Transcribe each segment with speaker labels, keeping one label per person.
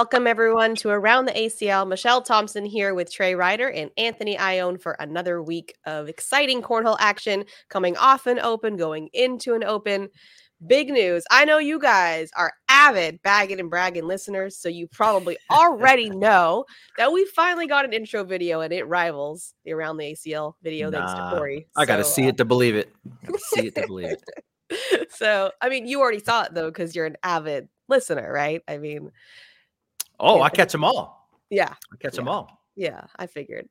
Speaker 1: Welcome, everyone, to Around the ACL. Michelle Thompson here with Trey Ryder and Anthony Ione for another week of exciting cornhole action coming off an open, going into an open. Big news. I know you guys are avid bagging and bragging listeners, so you probably already know that we finally got an intro video and it rivals the Around the ACL video
Speaker 2: nah,
Speaker 1: thanks to Corey.
Speaker 2: I got to see uh, it to believe it. see it to believe
Speaker 1: it. so, I mean, you already saw it though, because you're an avid listener, right? I mean,
Speaker 2: Oh. I catch them all.
Speaker 1: Yeah.
Speaker 2: I catch
Speaker 1: yeah.
Speaker 2: them all.
Speaker 1: Yeah, I figured.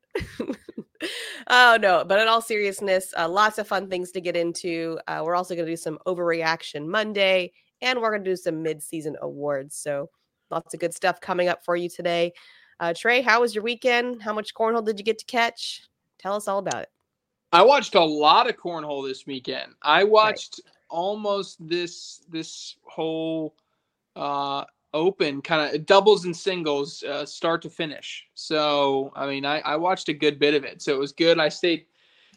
Speaker 1: oh, no. But in all seriousness, uh, lots of fun things to get into. Uh, we're also going to do some overreaction Monday and we're going to do some mid season awards. So lots of good stuff coming up for you today. Uh, Trey, how was your weekend? How much cornhole did you get to catch? Tell us all about it.
Speaker 3: I watched a lot of cornhole this weekend. I watched right. almost this this whole uh open kind of doubles and singles uh, start to finish. So i mean I, I watched a good bit of it so it was good. I stayed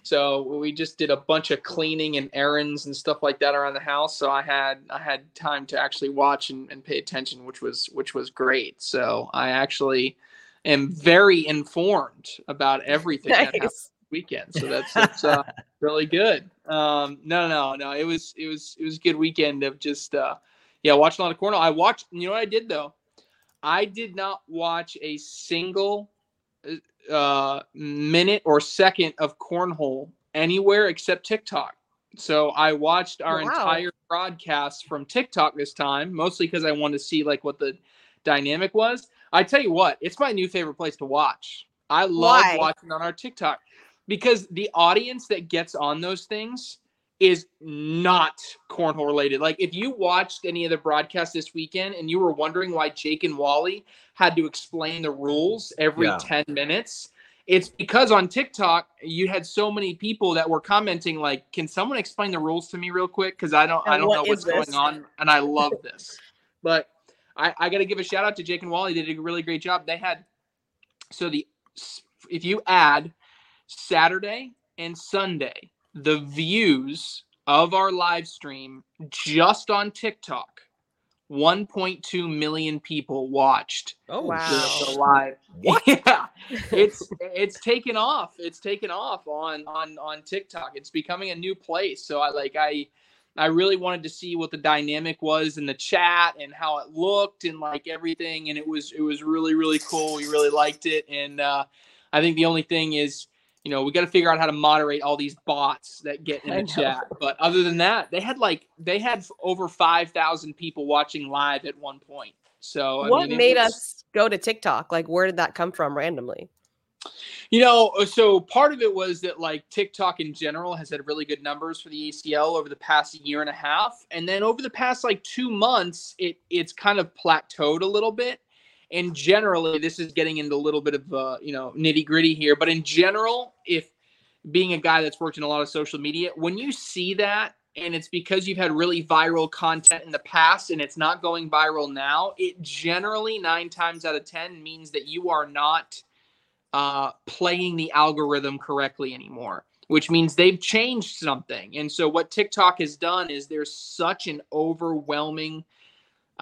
Speaker 3: so we just did a bunch of cleaning and errands and stuff like that around the house so i had i had time to actually watch and, and pay attention which was which was great. So i actually am very informed about everything nice. that happened weekend so that's, that's uh, really good. Um no no no it was it was it was a good weekend of just uh yeah, watched a lot of cornhole. I watched. You know what I did though? I did not watch a single uh, minute or second of cornhole anywhere except TikTok. So I watched our wow. entire broadcast from TikTok this time, mostly because I wanted to see like what the dynamic was. I tell you what, it's my new favorite place to watch. I love Why? watching on our TikTok because the audience that gets on those things is not cornhole related. Like if you watched any of the broadcasts this weekend and you were wondering why Jake and Wally had to explain the rules every yeah. 10 minutes, it's because on TikTok you had so many people that were commenting like, "Can someone explain the rules to me real quick cuz I don't and I don't know what's this? going on and I love this." but I I got to give a shout out to Jake and Wally. They did a really great job. They had so the if you add Saturday and Sunday the views of our live stream just on TikTok, 1.2 million people watched.
Speaker 1: Oh wow!
Speaker 3: The, the live. What? Yeah, it's it's taken off. It's taken off on on on TikTok. It's becoming a new place. So I like I. I really wanted to see what the dynamic was in the chat and how it looked and like everything, and it was it was really really cool. We really liked it, and uh, I think the only thing is you know, we got to figure out how to moderate all these bots that get in the chat. But other than that, they had like they had over five thousand people watching live at one point. So
Speaker 1: what mean, made was, us go to TikTok? Like, where did that come from randomly?
Speaker 3: You know, uh, so part of it was that like TikTok in general has had really good numbers for the ACL over the past year and a half, and then over the past like two months, it it's kind of plateaued a little bit. And generally, this is getting into a little bit of uh, you know nitty gritty here, but in general, if being a guy that's worked in a lot of social media, when you see that and it's because you've had really viral content in the past and it's not going viral now, it generally nine times out of 10 means that you are not uh, playing the algorithm correctly anymore, which means they've changed something. And so, what TikTok has done is there's such an overwhelming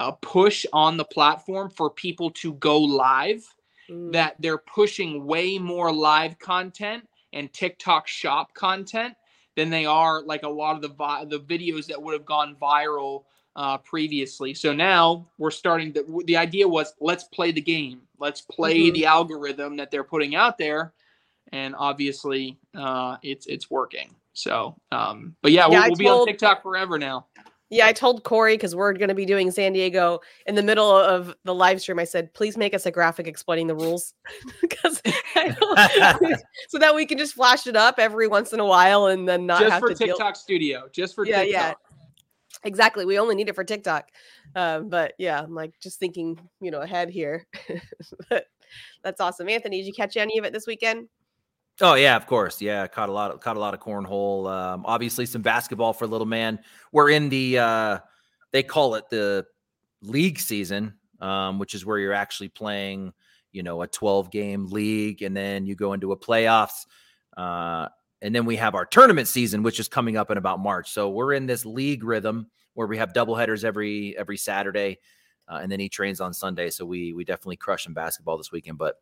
Speaker 3: a push on the platform for people to go live mm. that they're pushing way more live content and TikTok shop content than they are like a lot of the vi- the videos that would have gone viral uh, previously. So now we're starting to. The idea was let's play the game. Let's play mm-hmm. the algorithm that they're putting out there, and obviously uh, it's it's working. So, um, but yeah, yeah we'll, we'll be on TikTok forever now.
Speaker 1: Yeah, I told Corey because we're going to be doing San Diego in the middle of the live stream. I said, please make us a graphic explaining the rules because so that we can just flash it up every once in a while and then not
Speaker 3: just
Speaker 1: have
Speaker 3: for
Speaker 1: to
Speaker 3: TikTok
Speaker 1: deal.
Speaker 3: Studio, just for
Speaker 1: yeah,
Speaker 3: TikTok.
Speaker 1: yeah. Exactly. We only need it for TikTok. Um, but yeah, I'm like just thinking, you know, ahead here. but that's awesome. Anthony, did you catch any of it this weekend?
Speaker 2: Oh yeah, of course. Yeah, caught a lot of caught a lot of cornhole. Um, obviously, some basketball for little man. We're in the uh, they call it the league season, um, which is where you're actually playing, you know, a 12 game league, and then you go into a playoffs. Uh, and then we have our tournament season, which is coming up in about March. So we're in this league rhythm where we have double headers every every Saturday. Uh, and then he trains on Sunday. So we we definitely crush in basketball this weekend. But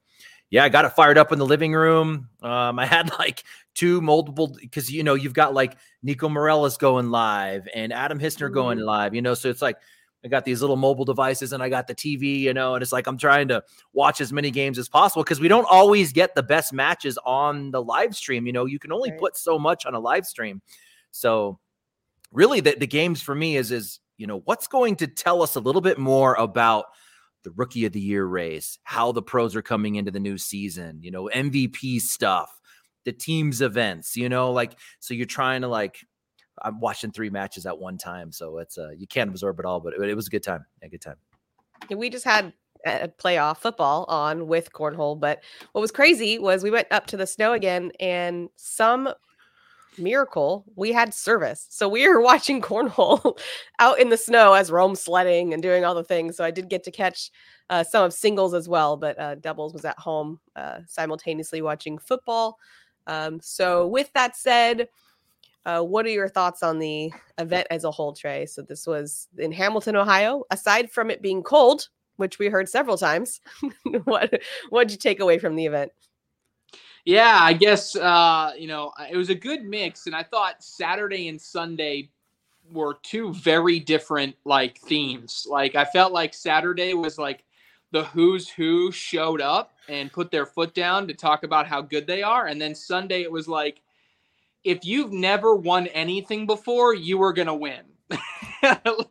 Speaker 2: yeah, I got it fired up in the living room. Um, I had like two multiple because you know you've got like Nico Morellis going live and Adam Hissner going live. You know, so it's like I got these little mobile devices and I got the TV, you know, and it's like I'm trying to watch as many games as possible because we don't always get the best matches on the live stream. You know, you can only right. put so much on a live stream. So really the, the games for me is is you know what's going to tell us a little bit more about the rookie of the year race, how the pros are coming into the new season, you know, MVP stuff, the team's events, you know, like so you're trying to like I'm watching three matches at one time, so it's uh you can't absorb it all, but it, it was a good time, a good time.
Speaker 1: We just had a playoff football on with cornhole, but what was crazy was we went up to the snow again, and some miracle we had service, so we were watching cornhole out in the snow as Rome sledding and doing all the things. So I did get to catch uh, some of singles as well, but uh, doubles was at home uh, simultaneously watching football. Um, so with that said uh, what are your thoughts on the event as a whole, Trey? So this was in Hamilton, Ohio. Aside from it being cold, which we heard several times, what what did you take away from the event?
Speaker 3: Yeah, I guess uh, you know it was a good mix, and I thought Saturday and Sunday were two very different like themes. Like I felt like Saturday was like the who's who showed up and put their foot down to talk about how good they are, and then Sunday it was like if you've never won anything before, you were gonna win.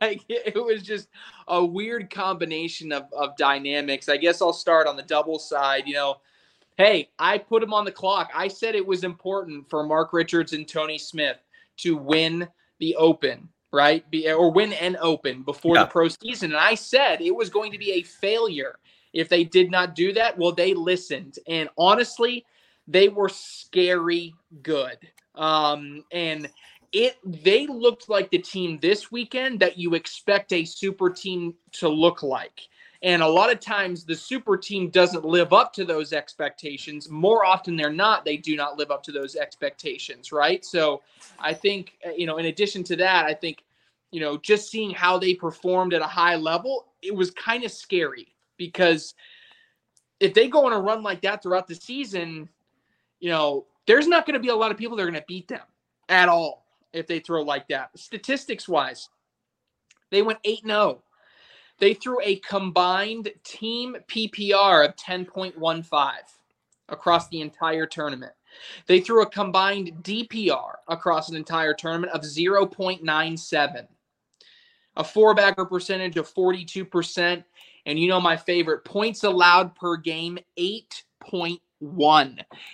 Speaker 3: like it was just a weird combination of, of dynamics. I guess I'll start on the double side. You know, hey, I put him on the clock. I said it was important for Mark Richards and Tony Smith to win the Open, right? Be, or win an Open before yeah. the pro season. And I said it was going to be a failure if they did not do that. Well, they listened. And honestly, they were scary good. Um, and it they looked like the team this weekend that you expect a super team to look like. And a lot of times the super team doesn't live up to those expectations. More often than not, they do not live up to those expectations, right? So I think, uh, you know, in addition to that, I think, you know, just seeing how they performed at a high level, it was kind of scary because if they go on a run like that throughout the season, you know, there's not going to be a lot of people that are going to beat them at all if they throw like that. Statistics wise, they went 8 0. They threw a combined team PPR of 10.15 across the entire tournament. They threw a combined DPR across an entire tournament of 0.97, a four bagger percentage of 42%. And you know my favorite points allowed per game, 8.1.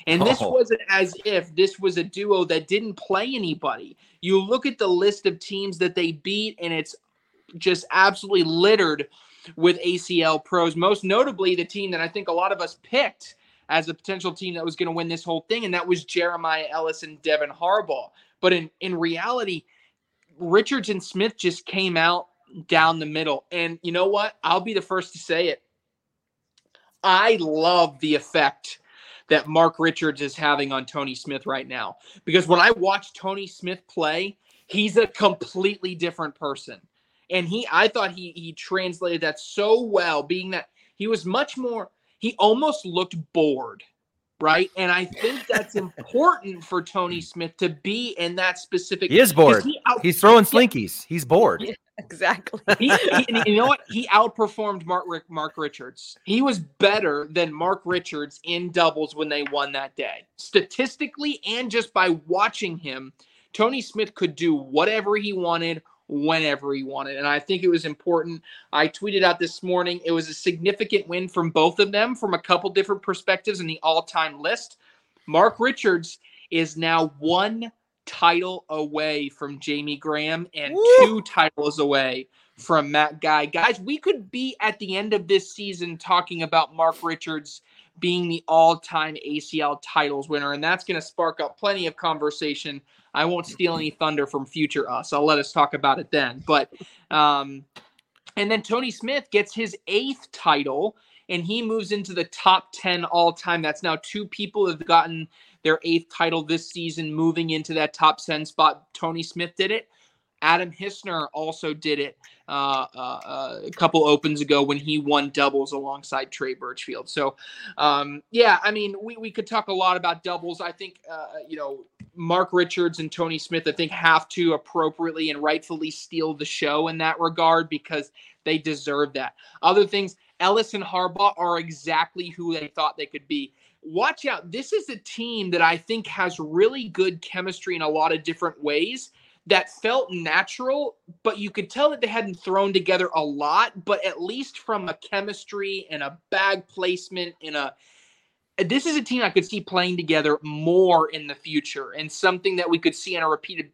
Speaker 3: And this oh. wasn't as if this was a duo that didn't play anybody. You look at the list of teams that they beat, and it's just absolutely littered with ACL pros, most notably the team that I think a lot of us picked as a potential team that was going to win this whole thing, and that was Jeremiah Ellis and Devin Harbaugh. But in, in reality, Richards and Smith just came out down the middle. And you know what? I'll be the first to say it. I love the effect that Mark Richards is having on Tony Smith right now. Because when I watch Tony Smith play, he's a completely different person. And he I thought he he translated that so well, being that he was much more he almost looked bored right? And I think that's important for Tony hmm. Smith to be in that specific.
Speaker 2: He is bored. He out- He's throwing slinkies. He's bored. Yeah,
Speaker 1: exactly.
Speaker 3: he, he, you know what? He outperformed Mark Mark Richards. He was better than Mark Richards in doubles when they won that day. Statistically, and just by watching him, Tony Smith could do whatever he wanted whenever he wanted. And I think it was important. I tweeted out this morning it was a significant win from both of them from a couple different perspectives in the all time list. Mark Richards is now one title away from Jamie Graham and Woo! two titles away from Matt Guy. Guys, we could be at the end of this season talking about Mark Richards being the all time ACL titles winner, and that's going to spark up plenty of conversation I won't steal any thunder from future us. I'll let us talk about it then. But um, and then Tony Smith gets his eighth title and he moves into the top 10 all time. That's now two people have gotten their eighth title this season, moving into that top 10 spot. Tony Smith did it. Adam Hissner also did it uh, uh, uh, a couple opens ago when he won doubles alongside Trey Birchfield. So, um, yeah, I mean, we, we could talk a lot about doubles. I think, uh, you know, Mark Richards and Tony Smith, I think, have to appropriately and rightfully steal the show in that regard because they deserve that. Other things, Ellis and Harbaugh are exactly who they thought they could be. Watch out. This is a team that I think has really good chemistry in a lot of different ways that felt natural, but you could tell that they hadn't thrown together a lot, but at least from a chemistry and a bag placement and a this is a team I could see playing together more in the future and something that we could see on a repeated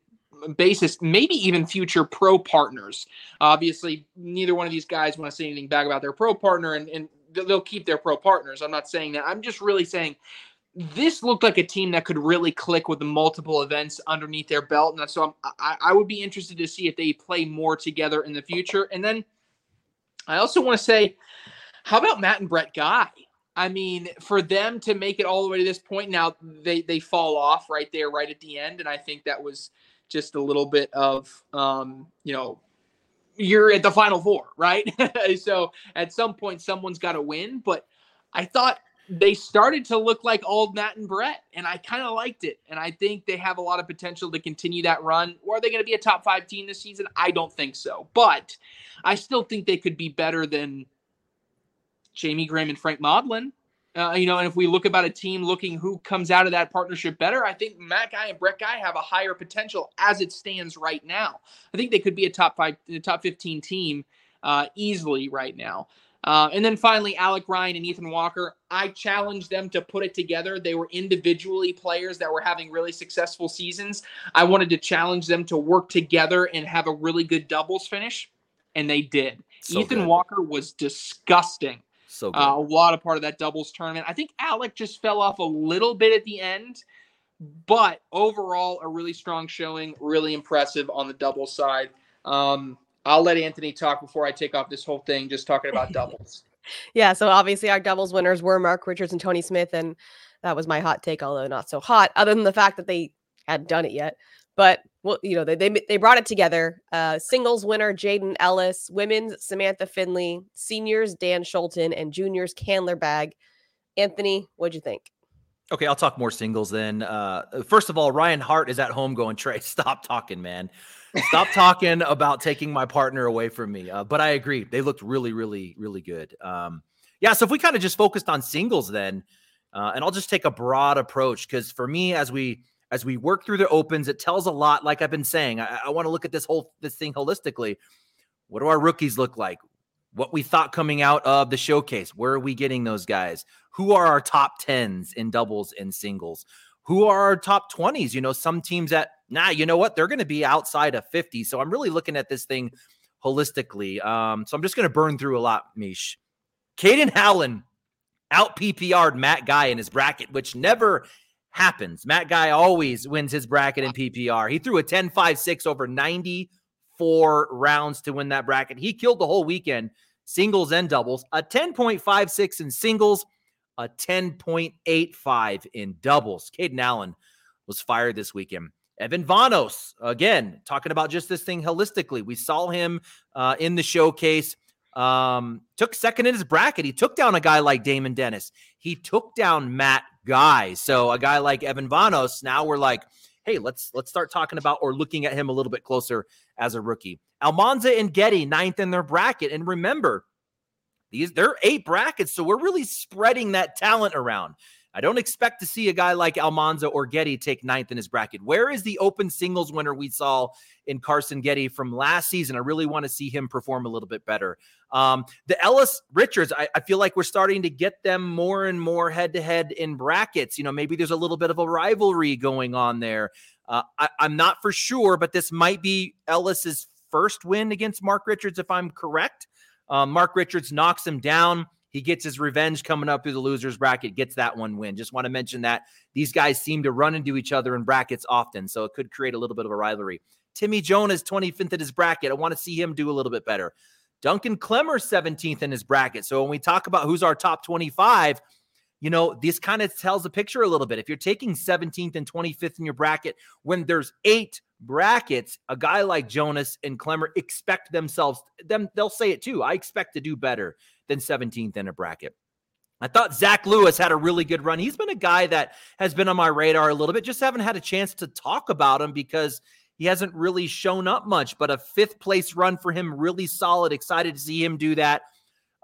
Speaker 3: basis, maybe even future pro partners. Obviously, neither one of these guys want to say anything bad about their pro partner and, and they'll keep their pro partners. I'm not saying that. I'm just really saying this looked like a team that could really click with the multiple events underneath their belt. And so I'm, I, I would be interested to see if they play more together in the future. And then I also want to say, how about Matt and Brett Guy? I mean, for them to make it all the way to this point, now they they fall off right there, right at the end, and I think that was just a little bit of, um, you know, you're at the final four, right? so at some point, someone's got to win. But I thought they started to look like old Matt and Brett, and I kind of liked it. And I think they have a lot of potential to continue that run. Or are they going to be a top five team this season? I don't think so. But I still think they could be better than Jamie Graham and Frank Modlin. Uh, you know, and if we look about a team looking who comes out of that partnership better, I think Matt Guy and Brett Guy have a higher potential as it stands right now. I think they could be a top five, top 15 team uh, easily right now. Uh, and then finally, Alec Ryan and Ethan Walker. I challenged them to put it together. They were individually players that were having really successful seasons. I wanted to challenge them to work together and have a really good doubles finish, and they did. So Ethan good. Walker was disgusting
Speaker 2: so
Speaker 3: uh, a lot of part of that doubles tournament. I think Alec just fell off a little bit at the end, but overall, a really strong showing, really impressive on the doubles side. Um, I'll let Anthony talk before I take off this whole thing, just talking about doubles.
Speaker 1: yeah, so obviously our doubles winners were Mark Richards and Tony Smith, and that was my hot take, although not so hot, other than the fact that they hadn't done it yet. But well, you know, they they, they brought it together. Uh, singles winner Jaden Ellis, women's Samantha Finley, seniors Dan Schulten, and juniors Candler Bag. Anthony, what'd you think?
Speaker 2: Okay, I'll talk more singles then. Uh, first of all, Ryan Hart is at home going, Trey, stop talking, man. Stop talking about taking my partner away from me. Uh, but I agree. They looked really, really, really good. Um, yeah, so if we kind of just focused on singles then, uh, and I'll just take a broad approach because for me, as we as we work through the opens, it tells a lot. Like I've been saying, I, I want to look at this whole this thing holistically. What do our rookies look like? What we thought coming out of the showcase? Where are we getting those guys? Who are our top tens in doubles and singles? Who are our top twenties? You know, some teams that nah, you know what? They're going to be outside of fifty. So I'm really looking at this thing holistically. Um, so I'm just going to burn through a lot, Meesh. Caden Howland out PPR'd Matt Guy in his bracket, which never happens. Matt Guy always wins his bracket in PPR. He threw a 10 5 6 over 94 rounds to win that bracket. He killed the whole weekend, singles and doubles, a 10.56 in singles, a 10.85 in doubles. Caden Allen was fired this weekend. Evan Vanos, again, talking about just this thing holistically. We saw him uh, in the showcase. Um, took second in his bracket. He took down a guy like Damon Dennis. He took down Matt Guy. So a guy like Evan Vanos, now we're like, hey, let's let's start talking about or looking at him a little bit closer as a rookie. Almanza and Getty ninth in their bracket, and remember, these they're eight brackets, so we're really spreading that talent around. I don't expect to see a guy like Almanza or Getty take ninth in his bracket. Where is the open singles winner we saw in Carson Getty from last season? I really want to see him perform a little bit better. Um, the Ellis Richards, I, I, feel like we're starting to get them more and more head to head in brackets. You know, maybe there's a little bit of a rivalry going on there. Uh, I, I'm not for sure, but this might be Ellis's first win against Mark Richards, if I'm correct. Um, Mark Richards knocks him down. He gets his revenge coming up through the losers bracket, gets that one win. Just want to mention that these guys seem to run into each other in brackets often, so it could create a little bit of a rivalry. Timmy Jonas, 25th in his bracket. I want to see him do a little bit better. Duncan Klemmer, 17th in his bracket. So when we talk about who's our top 25, you know, this kind of tells a picture a little bit. If you're taking 17th and 25th in your bracket when there's eight brackets, a guy like Jonas and Clemmer expect themselves, them they'll say it too. I expect to do better than 17th in a bracket. I thought Zach Lewis had a really good run. He's been a guy that has been on my radar a little bit. Just haven't had a chance to talk about him because he hasn't really shown up much. But a fifth place run for him, really solid. Excited to see him do that.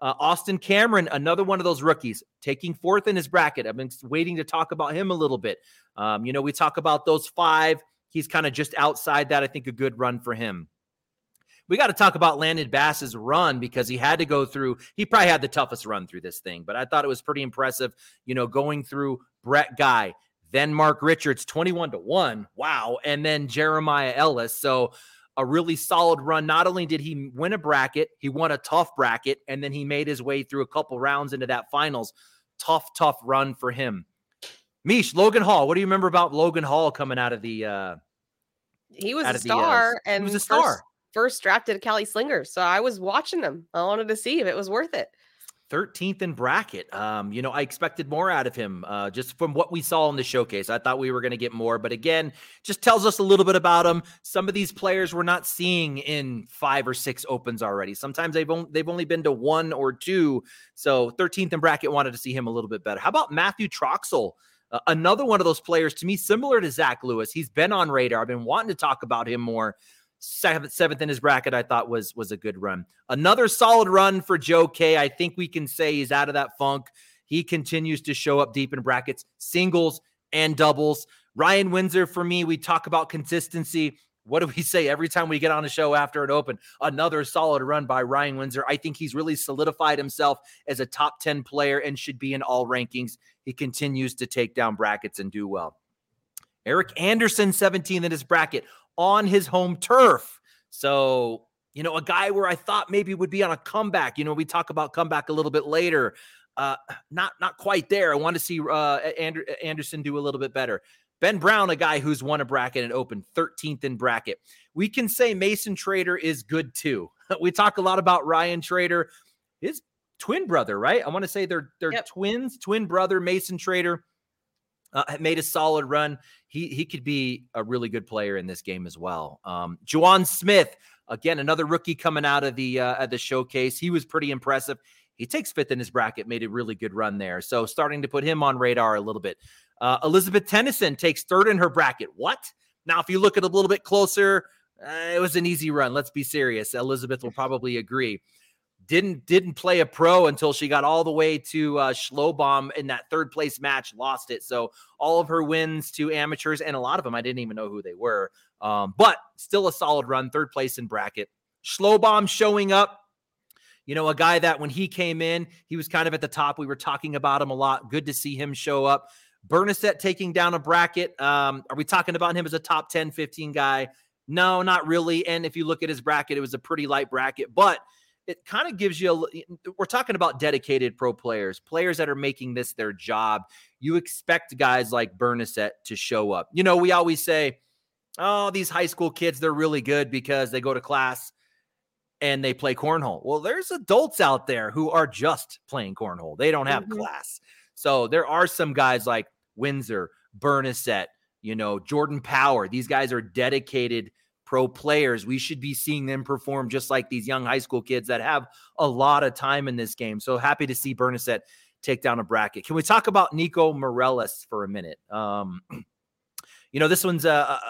Speaker 2: Uh, Austin Cameron, another one of those rookies, taking fourth in his bracket. I've been waiting to talk about him a little bit. Um, you know, we talk about those five. He's kind of just outside that. I think a good run for him. We got to talk about Landon Bass's run because he had to go through, he probably had the toughest run through this thing, but I thought it was pretty impressive, you know, going through Brett Guy, then Mark Richards, 21 to 1. Wow. And then Jeremiah Ellis. So, a really solid run. Not only did he win a bracket, he won a tough bracket, and then he made his way through a couple rounds into that finals. Tough, tough run for him. Meesh, Logan Hall. What do you remember about Logan Hall coming out of the? uh
Speaker 1: He was a star,
Speaker 2: the,
Speaker 1: uh,
Speaker 2: and he was a star.
Speaker 1: First, first drafted Cali Slinger. so I was watching him. I wanted to see if it was worth it.
Speaker 2: 13th in bracket. Um, you know, I expected more out of him uh, just from what we saw in the showcase. I thought we were going to get more, but again, just tells us a little bit about him. Some of these players we're not seeing in five or six opens already. Sometimes they've only, they've only been to one or two. So 13th in bracket wanted to see him a little bit better. How about Matthew Troxel? Uh, another one of those players to me, similar to Zach Lewis. He's been on radar. I've been wanting to talk about him more seventh, seventh in his bracket, I thought was was a good run. Another solid run for Joe K. I think we can say he's out of that funk. He continues to show up deep in brackets, singles and doubles. Ryan Windsor, for me, we talk about consistency. What do we say every time we get on a show after an open? Another solid run by Ryan Windsor. I think he's really solidified himself as a top 10 player and should be in all rankings. He continues to take down brackets and do well. Eric Anderson, 17 in his bracket on his home turf. So, you know, a guy where I thought maybe would be on a comeback. You know, we talk about comeback a little bit later. Uh, not not quite there. I want to see uh, Anderson do a little bit better. Ben Brown, a guy who's won a bracket and opened 13th in bracket. We can say Mason Trader is good too. we talk a lot about Ryan Trader, his twin brother, right? I want to say they're they're yep. twins, twin brother Mason Trader uh, made a solid run. He he could be a really good player in this game as well. Um, Juwan Smith, again, another rookie coming out of the uh, at the showcase. He was pretty impressive. He takes fifth in his bracket, made a really good run there. So starting to put him on radar a little bit. Uh, Elizabeth Tennyson takes third in her bracket. What? Now, if you look at a little bit closer, uh, it was an easy run. Let's be serious. Elizabeth will probably agree didn't didn't play a pro until she got all the way to uh, Schlobohm in that third place match, lost it. So all of her wins to amateurs, and a lot of them I didn't even know who they were. Um, but still a solid run, third place in bracket. Schlobohm showing up. You know, a guy that when he came in, he was kind of at the top. We were talking about him a lot. Good to see him show up. Bernasette taking down a bracket. Um, are we talking about him as a top 10, 15 guy? No, not really. And if you look at his bracket, it was a pretty light bracket, but it kind of gives you a we're talking about dedicated pro players, players that are making this their job. You expect guys like Bernasette to show up. You know, we always say, oh, these high school kids, they're really good because they go to class and they play cornhole. Well, there's adults out there who are just playing cornhole. They don't have mm-hmm. class. So there are some guys like Windsor, Bernasette, you know, Jordan Power. These guys are dedicated pro players. We should be seeing them perform just like these young high school kids that have a lot of time in this game. So happy to see Bernasette take down a bracket. Can we talk about Nico Morales for a minute? Um, you know, this one's a, a,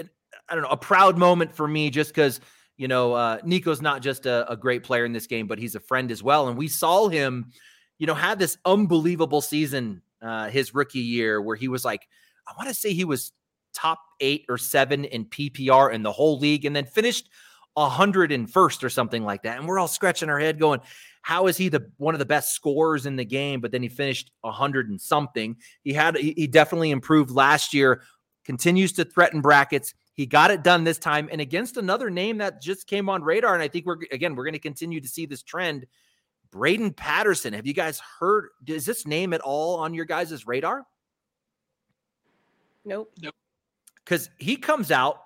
Speaker 2: a I don't know, a proud moment for me just because, you know, uh, Nico's not just a, a great player in this game, but he's a friend as well. And we saw him, you know, had this unbelievable season uh, his rookie year where he was like, I want to say he was top eight or seven in PPR in the whole league, and then finished 101st or something like that. And we're all scratching our head going, how is he the one of the best scorers in the game? But then he finished 100 and something. He had he definitely improved last year. Continues to threaten brackets. He got it done this time, and against another name that just came on radar. And I think we're again we're going to continue to see this trend. Braden Patterson. Have you guys heard? Is this name at all on your guys' radar?
Speaker 1: Nope. Nope
Speaker 2: because he comes out,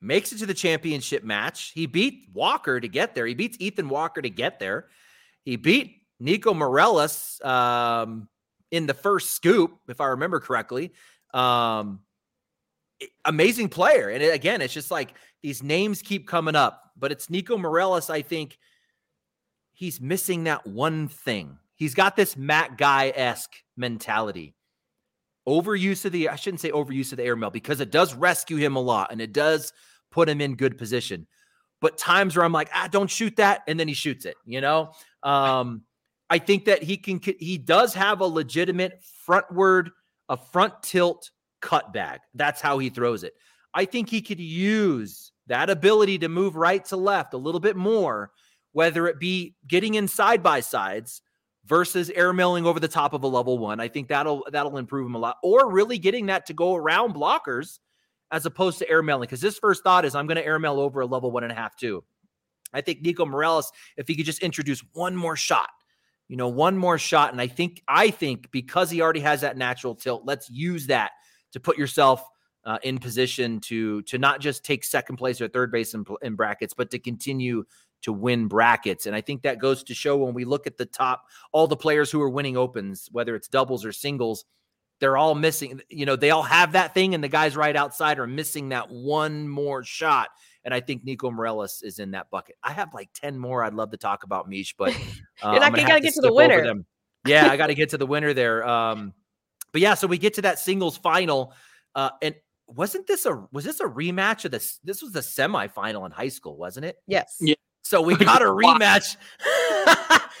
Speaker 2: makes it to the championship match. He beat Walker to get there. He beats Ethan Walker to get there. He beat Nico Morales um, in the first scoop, if I remember correctly. Um, amazing player. And again, it's just like these names keep coming up, but it's Nico Morelos. I think he's missing that one thing. He's got this Matt Guy esque mentality. Overuse of the, I shouldn't say overuse of the airmail because it does rescue him a lot and it does put him in good position. But times where I'm like, ah, don't shoot that. And then he shoots it, you know? Um, I think that he can, he does have a legitimate frontward, a front tilt cut bag. That's how he throws it. I think he could use that ability to move right to left a little bit more, whether it be getting in side by sides versus airmailing over the top of a level one. I think that'll that'll improve him a lot, or really getting that to go around blockers as opposed to airmailing. Because his first thought is I'm going to airmail over a level one and a half too. I think Nico Morelos, if he could just introduce one more shot, you know, one more shot, and I think I think because he already has that natural tilt, let's use that to put yourself uh, in position to to not just take second place or third base in, in brackets, but to continue to win brackets. And I think that goes to show when we look at the top, all the players who are winning opens, whether it's doubles or singles, they're all missing. You know, they all have that thing, and the guys right outside are missing that one more shot. And I think Nico Morelos is in that bucket. I have like 10 more I'd love to talk about, Meesh, but
Speaker 1: uh, You're not, you got to get to the winner.
Speaker 2: Yeah, I got to get to the winner there. Um, but yeah, so we get to that singles final, uh, and wasn't this a was this a rematch of this? This was the semifinal in high school, wasn't it?
Speaker 1: Yes.
Speaker 3: Yeah.
Speaker 2: So we got a rematch.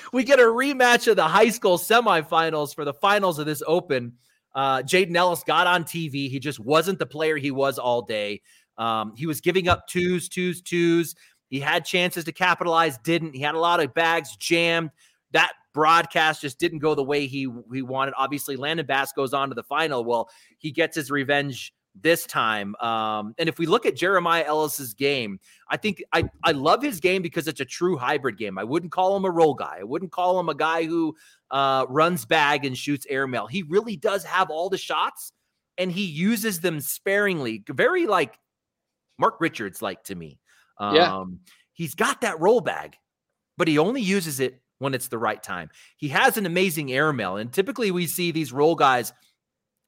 Speaker 2: we get a rematch of the high school semifinals for the finals of this Open. Uh, Jaden Ellis got on TV. He just wasn't the player he was all day. Um, he was giving up twos, twos, twos. He had chances to capitalize, didn't. He had a lot of bags jammed. That broadcast just didn't go the way he he wanted. Obviously, Landon Bass goes on to the final. Well, he gets his revenge this time. Um, and if we look at Jeremiah Ellis's game, I think I, I love his game because it's a true hybrid game. I wouldn't call him a roll guy. I wouldn't call him a guy who uh, runs bag and shoots airmail. He really does have all the shots and he uses them sparingly. Very like Mark Richards, like to me. Um, yeah. He's got that roll bag, but he only uses it when it's the right time. He has an amazing airmail. And typically we see these roll guys –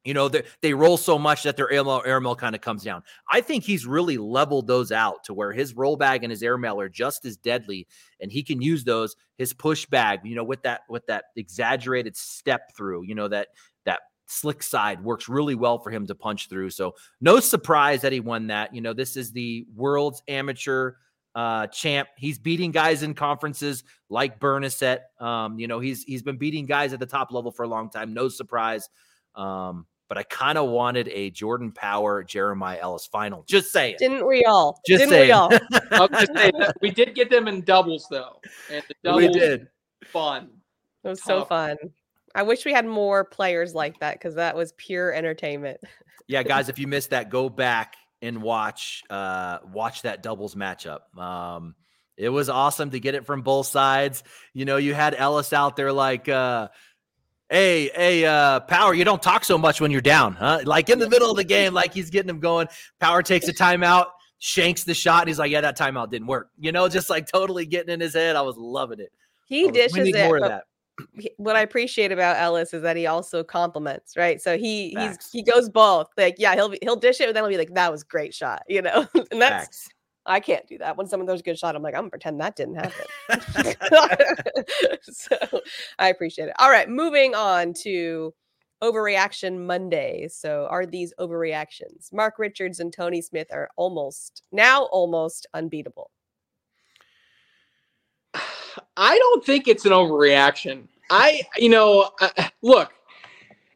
Speaker 2: you know, they, they roll so much that their airmail, airmail kind of comes down. I think he's really leveled those out to where his roll bag and his airmail are just as deadly, and he can use those. His push bag, you know, with that with that exaggerated step through, you know, that that slick side works really well for him to punch through. So no surprise that he won that. You know, this is the world's amateur uh champ. He's beating guys in conferences like Bernasset. Um, you know, he's he's been beating guys at the top level for a long time. No surprise. Um, but I kind of wanted a Jordan Power Jeremiah Ellis final. Just saying.
Speaker 1: Didn't we all?
Speaker 2: Just
Speaker 1: Didn't
Speaker 2: saying.
Speaker 1: we all?
Speaker 3: say, we did get them in doubles though, and the doubles we did. fun.
Speaker 1: It was Tough. so fun. I wish we had more players like that because that was pure entertainment.
Speaker 2: yeah, guys, if you missed that, go back and watch uh watch that doubles matchup. Um it was awesome to get it from both sides. You know, you had Ellis out there like uh hey, hey, uh, Power, you don't talk so much when you're down, huh? Like in the middle of the game, like he's getting him going. Power takes a timeout, shanks the shot. And he's like, yeah, that timeout didn't work. You know, just like totally getting in his head. I was loving it.
Speaker 1: He dishes it. More of that. What I appreciate about Ellis is that he also compliments, right? So he Facts. he's he goes both. Like, yeah, he'll be, he'll dish it, but then he'll be like, "That was great shot," you know. and that's Facts. I can't do that. When someone throws a good shot, I'm like, I'm gonna pretend that didn't happen. so I appreciate it. All right, moving on to overreaction Monday. So are these overreactions? Mark Richards and Tony Smith are almost now almost unbeatable.
Speaker 3: I don't think it's an overreaction. I, you know, uh, look,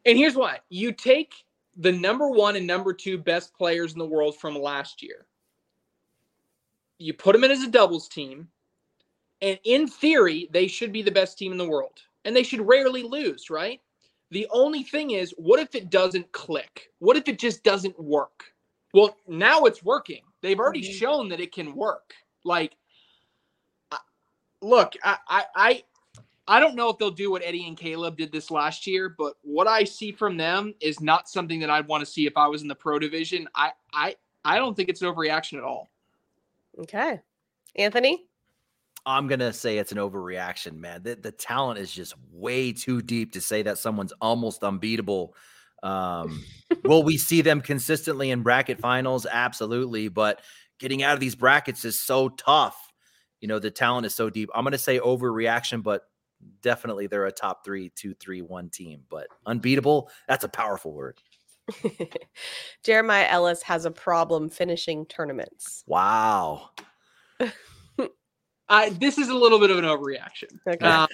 Speaker 3: and here's why: you take the number one and number two best players in the world from last year you put them in as a doubles team, and in theory, they should be the best team in the world, and they should rarely lose, right? The only thing is, what if it doesn't click? What if it just doesn't work? Well, now it's working. They've already mm-hmm. shown that it can work. Like, look, I, I, I, I don't know if they'll do what Eddie and Caleb did this last year, but what I see from them is not something that I'd want to see if I was in the pro division. I, I, I don't think it's an overreaction at all.
Speaker 1: Okay. Anthony?
Speaker 2: I'm gonna say it's an overreaction, man. The, the talent is just way too deep to say that someone's almost unbeatable. Um, Will we see them consistently in bracket finals? Absolutely. But getting out of these brackets is so tough. You know, the talent is so deep. I'm going to say overreaction, but definitely they're a top three, two, three, one team. But unbeatable, that's a powerful word.
Speaker 1: Jeremiah Ellis has a problem finishing tournaments.
Speaker 2: Wow.
Speaker 3: I this is a little bit of an overreaction.
Speaker 1: Okay.
Speaker 3: Uh,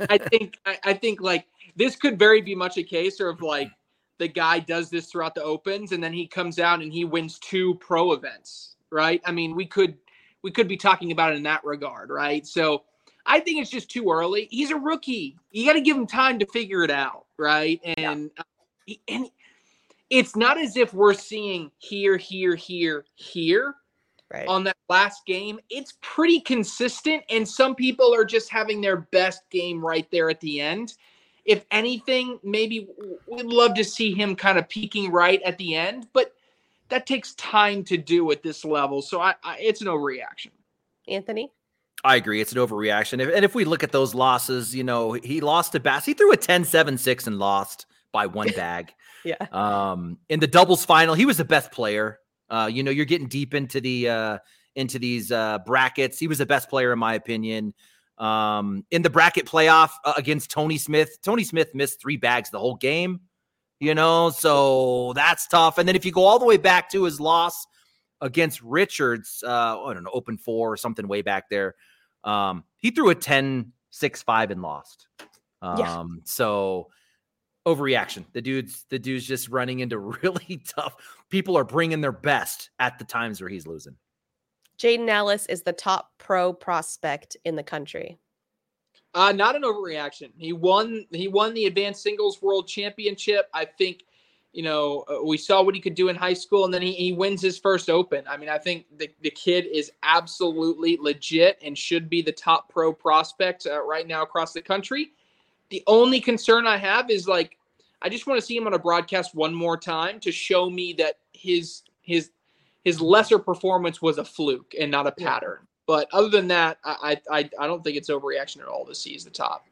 Speaker 3: I think I, I think like this could very be much a case of like the guy does this throughout the opens and then he comes out and he wins two pro events, right? I mean, we could we could be talking about it in that regard, right? So I think it's just too early. He's a rookie. You got to give him time to figure it out, right? And yeah. and it's not as if we're seeing here, here, here, here
Speaker 1: right.
Speaker 3: on that last game. It's pretty consistent, and some people are just having their best game right there at the end. If anything, maybe we'd love to see him kind of peaking right at the end, but that takes time to do at this level. So I, I it's an overreaction.
Speaker 1: Anthony?
Speaker 2: I agree. It's an overreaction. If, and if we look at those losses, you know, he lost to Bass. He threw a 10 7 6 and lost by one bag.
Speaker 1: Yeah.
Speaker 2: Um, in the doubles final, he was the best player. Uh, you know, you're getting deep into the uh, into these uh, brackets. He was the best player in my opinion. Um, in the bracket playoff uh, against Tony Smith, Tony Smith missed three bags the whole game. You know, so that's tough. And then if you go all the way back to his loss against Richards, uh, I don't know, open four or something way back there. Um, he threw a 10 6 5 and lost. Um, yeah. so overreaction. The dude's the dude's just running into really tough. People are bringing their best at the times where he's losing.
Speaker 1: Jaden Ellis is the top pro prospect in the country.
Speaker 3: Uh, not an overreaction. He won. He won the advanced singles world championship. I think, you know, uh, we saw what he could do in high school, and then he, he wins his first open. I mean, I think the, the kid is absolutely legit and should be the top pro prospect uh, right now across the country. The only concern I have is like I just want to see him on a broadcast one more time to show me that his his his lesser performance was a fluke and not a pattern. But other than that, I I I don't think it's overreaction at all to see he's the top.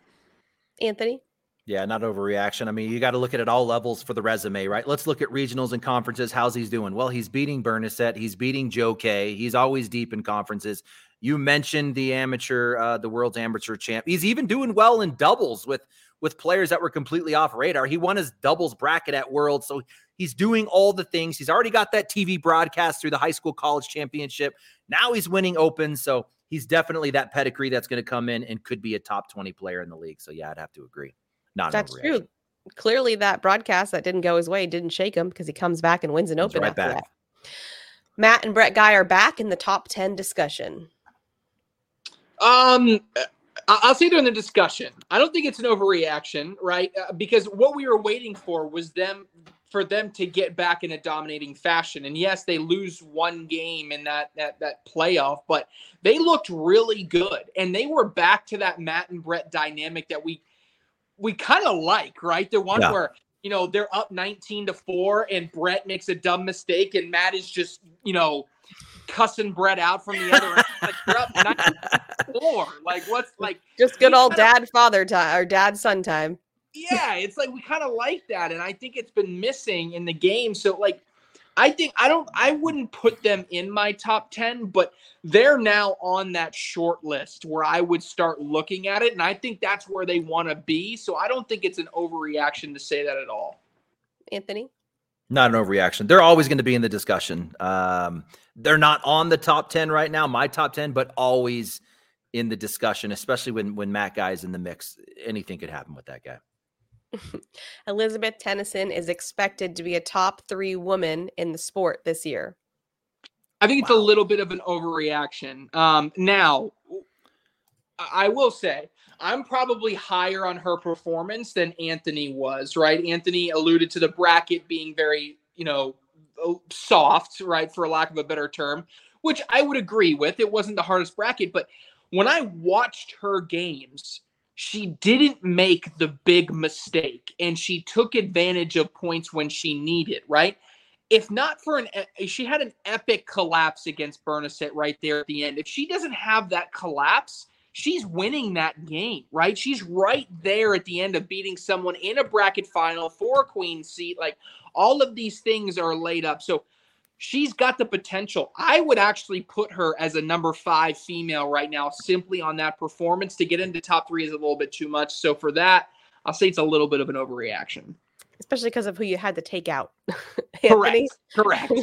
Speaker 1: Anthony.
Speaker 2: Yeah, not overreaction. I mean, you got to look at it all levels for the resume, right? Let's look at regionals and conferences. How's he's doing? Well, he's beating Bernadette. He's beating Joe K. He's always deep in conferences. You mentioned the amateur, uh, the world's amateur champ. He's even doing well in doubles with with players that were completely off radar. He won his doubles bracket at World, so he's doing all the things. He's already got that TV broadcast through the high school college championship. Now he's winning open, so he's definitely that pedigree that's going to come in and could be a top 20 player in the league. So yeah, I'd have to agree. Not
Speaker 1: That's true. Clearly that broadcast that didn't go his way didn't shake him because he comes back and wins an open right back. That. Matt and Brett Guy are back in the top 10 discussion.
Speaker 3: Um I'll say they're in the discussion. I don't think it's an overreaction, right? Uh, because what we were waiting for was them for them to get back in a dominating fashion. And yes, they lose one game in that that that playoff, but they looked really good, and they were back to that Matt and Brett dynamic that we we kind of like, right? The one yeah. where you know they're up 19 to 4 and Brett makes a dumb mistake and Matt is just, you know, cussing Brett out from the other end. Like you're up 19 4. Like what's like
Speaker 1: just good old dad of, father time or dad son time.
Speaker 3: Yeah, it's like we kind of like that and I think it's been missing in the game. So like I think I don't I wouldn't put them in my top 10, but they're now on that short list where I would start looking at it and I think that's where they want to be. So I don't think it's an overreaction to say that at all.
Speaker 1: Anthony?
Speaker 2: Not an overreaction. They're always going to be in the discussion. Um, they're not on the top 10 right now, my top 10, but always in the discussion, especially when when Matt Guy's in the mix. Anything could happen with that guy.
Speaker 1: Elizabeth Tennyson is expected to be a top three woman in the sport this year.
Speaker 3: I think it's wow. a little bit of an overreaction. Um, now, I will say I'm probably higher on her performance than Anthony was. Right? Anthony alluded to the bracket being very, you know, soft, right, for lack of a better term, which I would agree with. It wasn't the hardest bracket, but when I watched her games, she didn't make the big mistake and she took advantage of points when she needed, right? If not for an, she had an epic collapse against Bernadette right there at the end. If she doesn't have that collapse, she's winning that game, right? She's right there at the end of beating someone in a bracket final for a queen seat. Like all of these things are laid up. So she's got the potential. I would actually put her as a number five female right now, simply on that performance. To get into top three is a little bit too much. So for that, I'll say it's a little bit of an overreaction.
Speaker 1: Especially because of who you had to take out.
Speaker 3: Correct. Correct.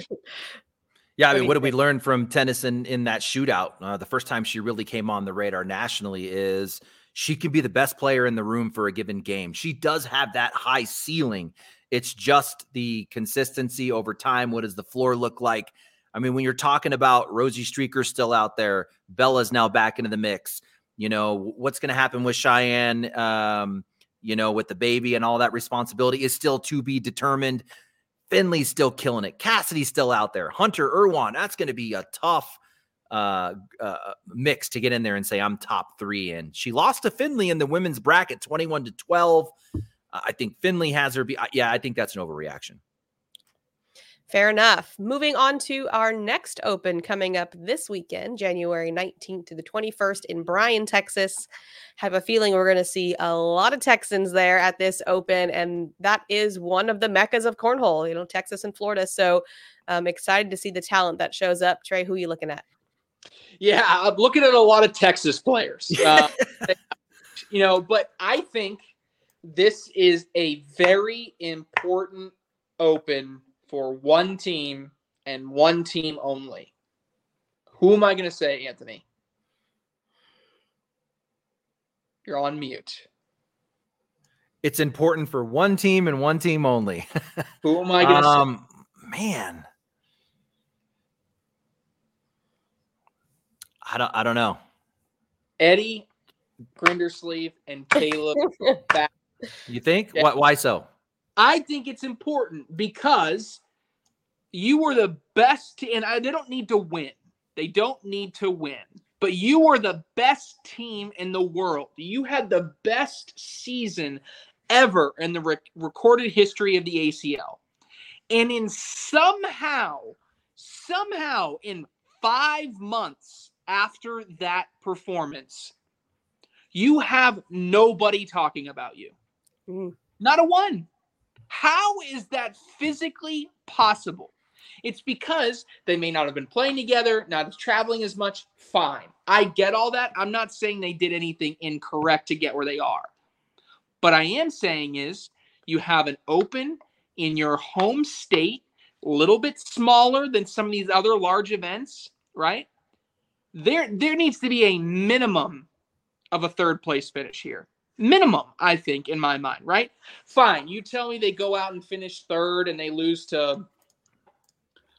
Speaker 2: Yeah, I mean, what did we learn from Tennyson in that shootout? Uh, the first time she really came on the radar nationally is she can be the best player in the room for a given game. She does have that high ceiling. It's just the consistency over time. What does the floor look like? I mean, when you're talking about Rosie Streaker still out there, Bella's now back into the mix. You know, what's going to happen with Cheyenne, um, you know, with the baby and all that responsibility is still to be determined. Finley's still killing it. Cassidy's still out there. Hunter Irwan, that's going to be a tough uh, uh, mix to get in there and say I'm top three. And she lost to Finley in the women's bracket, 21 to 12. I think Finley has her. Be- yeah, I think that's an overreaction.
Speaker 1: Fair enough. Moving on to our next open coming up this weekend, January 19th to the 21st in Bryan, Texas. Have a feeling we're going to see a lot of Texans there at this open, and that is one of the meccas of cornhole, you know, Texas and Florida. So I'm excited to see the talent that shows up. Trey, who are you looking at?
Speaker 3: Yeah, I'm looking at a lot of Texas players. Uh, you know, but I think this is a very important open for one team and one team only. Who am I going to say, Anthony? You're on mute.
Speaker 2: It's important for one team and one team only.
Speaker 3: Who am I going to um,
Speaker 2: say? Man. I don't I don't know.
Speaker 3: Eddie Grindersleeve and Caleb
Speaker 2: You think? Yeah. Why, why so?
Speaker 3: I think it's important because you were the best, and I, they don't need to win. They don't need to win, but you were the best team in the world. You had the best season ever in the rec- recorded history of the ACL. And in somehow, somehow, in five months after that performance, you have nobody talking about you. Mm. Not a one. How is that physically possible? It's because they may not have been playing together, not traveling as much. Fine. I get all that. I'm not saying they did anything incorrect to get where they are. But I am saying is you have an open in your home state, a little bit smaller than some of these other large events, right? There there needs to be a minimum of a third place finish here minimum, I think, in my mind, right? Fine. You tell me they go out and finish third and they lose to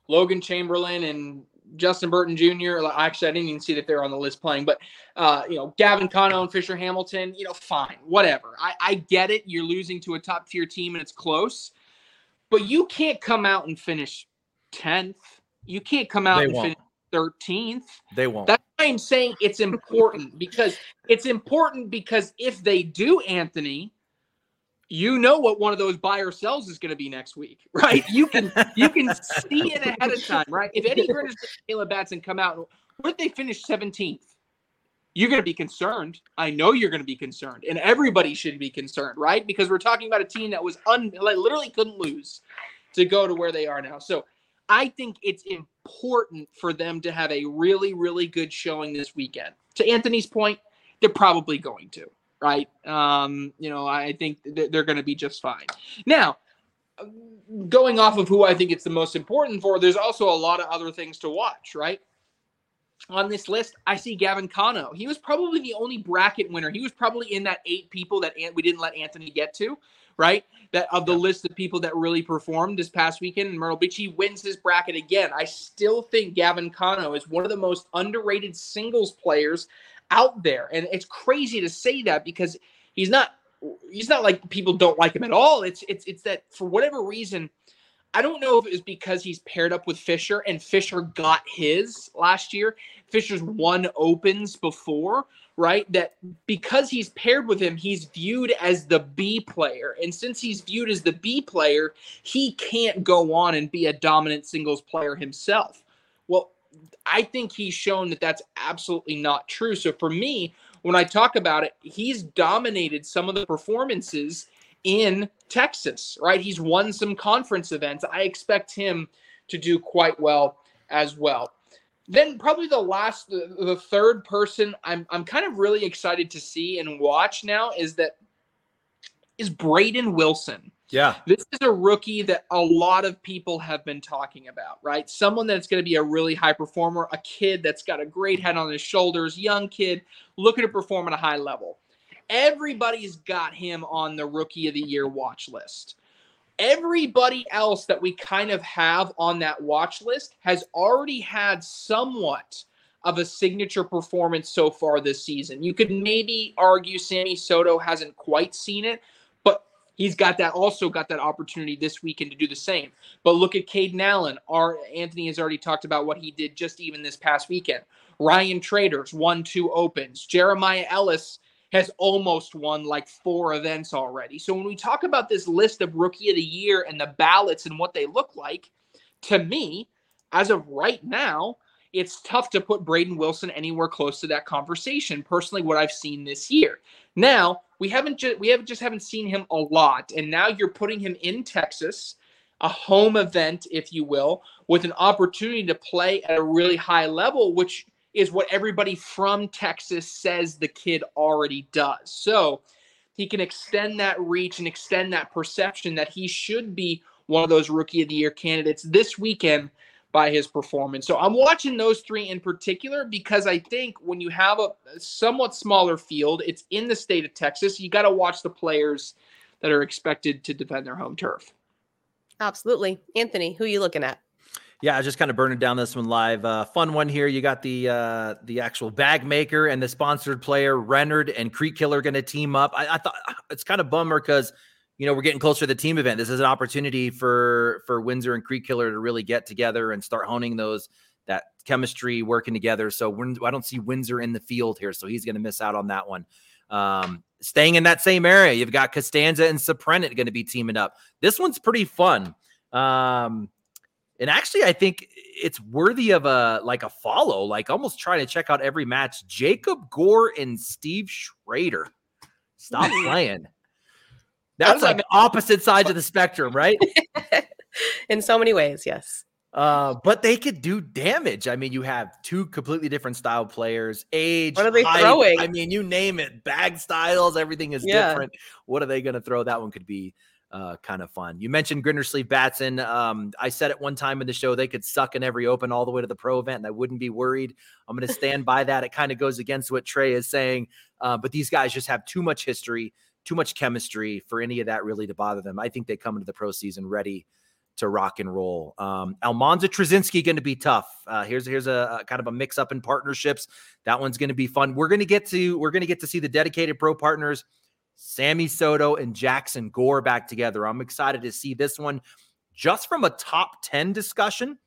Speaker 3: Logan Chamberlain and Justin Burton Jr. Actually, I didn't even see that they're on the list playing, but uh, you know, Gavin Cano and Fisher Hamilton, you know, fine, whatever. I, I get it. You're losing to a top tier team and it's close, but you can't come out and finish 10th. You can't come out they and won't. finish 13th.
Speaker 2: They won't.
Speaker 3: That's why I'm saying it's important because it's important because if they do, Anthony, you know what one of those buy or sells is going to be next week, right? You can you can see it ahead of time, right? If Eddie Gritters and Caleb Batson come out, what if they finish 17th? You're going to be concerned. I know you're going to be concerned, and everybody should be concerned, right? Because we're talking about a team that was un like literally couldn't lose to go to where they are now. So I think it's important for them to have a really, really good showing this weekend. To Anthony's point, they're probably going to, right? Um, you know, I think they're going to be just fine. Now, going off of who I think it's the most important for, there's also a lot of other things to watch, right? On this list, I see Gavin Cano. He was probably the only bracket winner. He was probably in that eight people that we didn't let Anthony get to right? That of the yeah. list of people that really performed this past weekend in Myrtle Beach, he wins his bracket again. I still think Gavin Cano is one of the most underrated singles players out there. And it's crazy to say that because he's not he's not like people don't like him at all. It's it's it's that for whatever reason, I don't know if it was because he's paired up with Fisher and Fisher got his last year. Fisher's won opens before, right? That because he's paired with him, he's viewed as the B player. And since he's viewed as the B player, he can't go on and be a dominant singles player himself. Well, I think he's shown that that's absolutely not true. So for me, when I talk about it, he's dominated some of the performances in Texas, right? He's won some conference events. I expect him to do quite well as well. Then probably the last, the, the third person I'm I'm kind of really excited to see and watch now is that is Braden Wilson.
Speaker 2: Yeah.
Speaker 3: This is a rookie that a lot of people have been talking about, right? Someone that's going to be a really high performer, a kid that's got a great head on his shoulders, young kid looking to perform at a high level. Everybody's got him on the rookie of the year watch list. Everybody else that we kind of have on that watch list has already had somewhat of a signature performance so far this season. You could maybe argue Sammy Soto hasn't quite seen it, but he's got that also got that opportunity this weekend to do the same. But look at Caden Allen. Our Anthony has already talked about what he did just even this past weekend. Ryan Traders won two opens. Jeremiah Ellis has almost won like four events already. So when we talk about this list of rookie of the year and the ballots and what they look like, to me, as of right now, it's tough to put Braden Wilson anywhere close to that conversation. Personally, what I've seen this year. Now we haven't just we haven't just haven't seen him a lot, and now you're putting him in Texas, a home event, if you will, with an opportunity to play at a really high level, which is what everybody from Texas says the kid already does. So he can extend that reach and extend that perception that he should be one of those rookie of the year candidates this weekend by his performance. So I'm watching those three in particular because I think when you have a somewhat smaller field, it's in the state of Texas, you got to watch the players that are expected to defend their home turf.
Speaker 1: Absolutely. Anthony, who are you looking at?
Speaker 2: Yeah, I was just kind of burning down this one live. Uh, fun one here. You got the uh, the actual bag maker and the sponsored player Renard and Creek Killer going to team up. I, I thought it's kind of bummer because you know, we're getting closer to the team event. This is an opportunity for for Windsor and Creek Killer to really get together and start honing those that chemistry working together. So I don't see Windsor in the field here, so he's going to miss out on that one. Um, staying in that same area, you've got Costanza and Soprenit going to be teaming up. This one's pretty fun. Um, and actually, I think it's worthy of a like a follow, like almost trying to check out every match. Jacob Gore and Steve Schrader. Stop playing. That's like opposite sides of the spectrum, right?
Speaker 1: In so many ways, yes.
Speaker 2: Uh, but they could do damage. I mean, you have two completely different style players, age.
Speaker 1: What are they height, throwing?
Speaker 2: I mean, you name it, bag styles, everything is yeah. different. What are they going to throw? That one could be uh, kind of fun. You mentioned Grindersleeve Batson. Um, I said it one time in the show they could suck in every open all the way to the pro event, and I wouldn't be worried. I'm going to stand by that. It kind of goes against what Trey is saying, uh, but these guys just have too much history too much chemistry for any of that really to bother them. I think they come into the pro season ready to rock and roll. Um, Almanza Trzynski going to be tough. Uh, here's here's a, a, kind of a mix up in partnerships. That one's going to be fun. We're going to get to we're going to get to see the dedicated pro partners, Sammy Soto and Jackson Gore back together. I'm excited to see this one, just from a top ten discussion.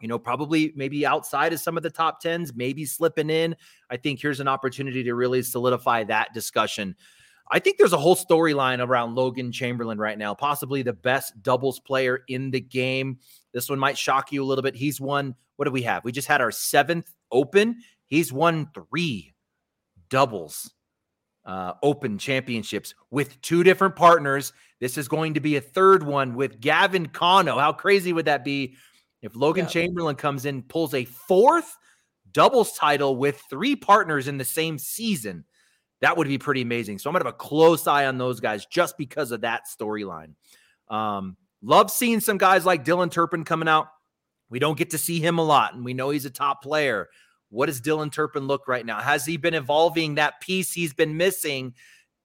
Speaker 2: You know, probably maybe outside of some of the top tens, maybe slipping in. I think here's an opportunity to really solidify that discussion. I think there's a whole storyline around Logan Chamberlain right now, possibly the best doubles player in the game. This one might shock you a little bit. He's won, what do we have? We just had our seventh open. He's won three doubles uh, open championships with two different partners. This is going to be a third one with Gavin Cano. How crazy would that be if Logan yeah. Chamberlain comes in, pulls a fourth doubles title with three partners in the same season? That would be pretty amazing. So I'm going to have a close eye on those guys just because of that storyline. Um, love seeing some guys like Dylan Turpin coming out. We don't get to see him a lot, and we know he's a top player. What does Dylan Turpin look right now? Has he been evolving that piece he's been missing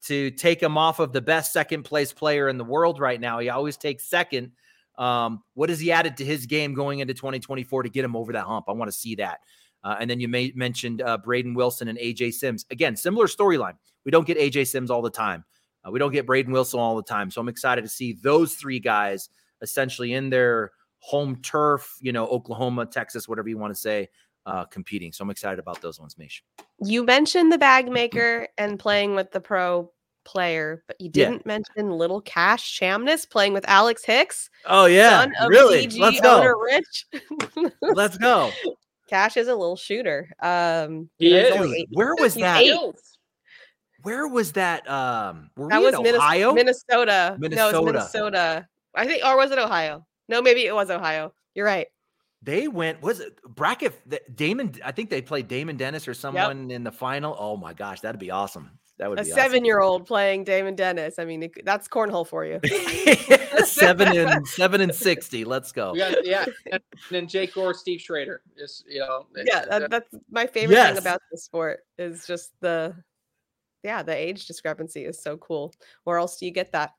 Speaker 2: to take him off of the best second place player in the world right now? He always takes second. Um, what has he added to his game going into 2024 to get him over that hump? I want to see that. Uh, and then you may, mentioned uh, Braden Wilson and AJ Sims. Again, similar storyline. We don't get AJ Sims all the time. Uh, we don't get Braden Wilson all the time. So I'm excited to see those three guys essentially in their home turf, you know, Oklahoma, Texas, whatever you want to say, uh, competing. So I'm excited about those ones, Meesh.
Speaker 1: You mentioned the bag maker and playing with the pro player, but you didn't yeah. mention little Cash Chamness playing with Alex Hicks.
Speaker 2: Oh yeah, really? Let's go.
Speaker 1: Rich.
Speaker 2: Let's go.
Speaker 1: Cash is a little shooter. Um,
Speaker 3: he is.
Speaker 2: Where was that? where was that? Um, were
Speaker 1: That
Speaker 2: we
Speaker 1: was
Speaker 2: in
Speaker 1: Minnes-
Speaker 2: Ohio?
Speaker 1: Minnesota. No,
Speaker 2: Minnesota.
Speaker 1: it's Minnesota. I think, or was it Ohio? No, maybe it was Ohio. You're right.
Speaker 2: They went. Was it bracket? Damon. I think they played Damon Dennis or someone in the final. Oh my gosh, that'd be awesome. That would be.
Speaker 1: A seven-year-old playing Damon Dennis. I mean, it- that's cornhole for you.
Speaker 2: seven and seven and sixty. Let's go.
Speaker 3: We got, yeah. And then Jake Gore, Steve Schrader. Just you know.
Speaker 1: yeah, that, that's my favorite
Speaker 2: Yes.
Speaker 1: thing about the sport is just the, yeah, the age discrepancy is so cool. Where else do you get that?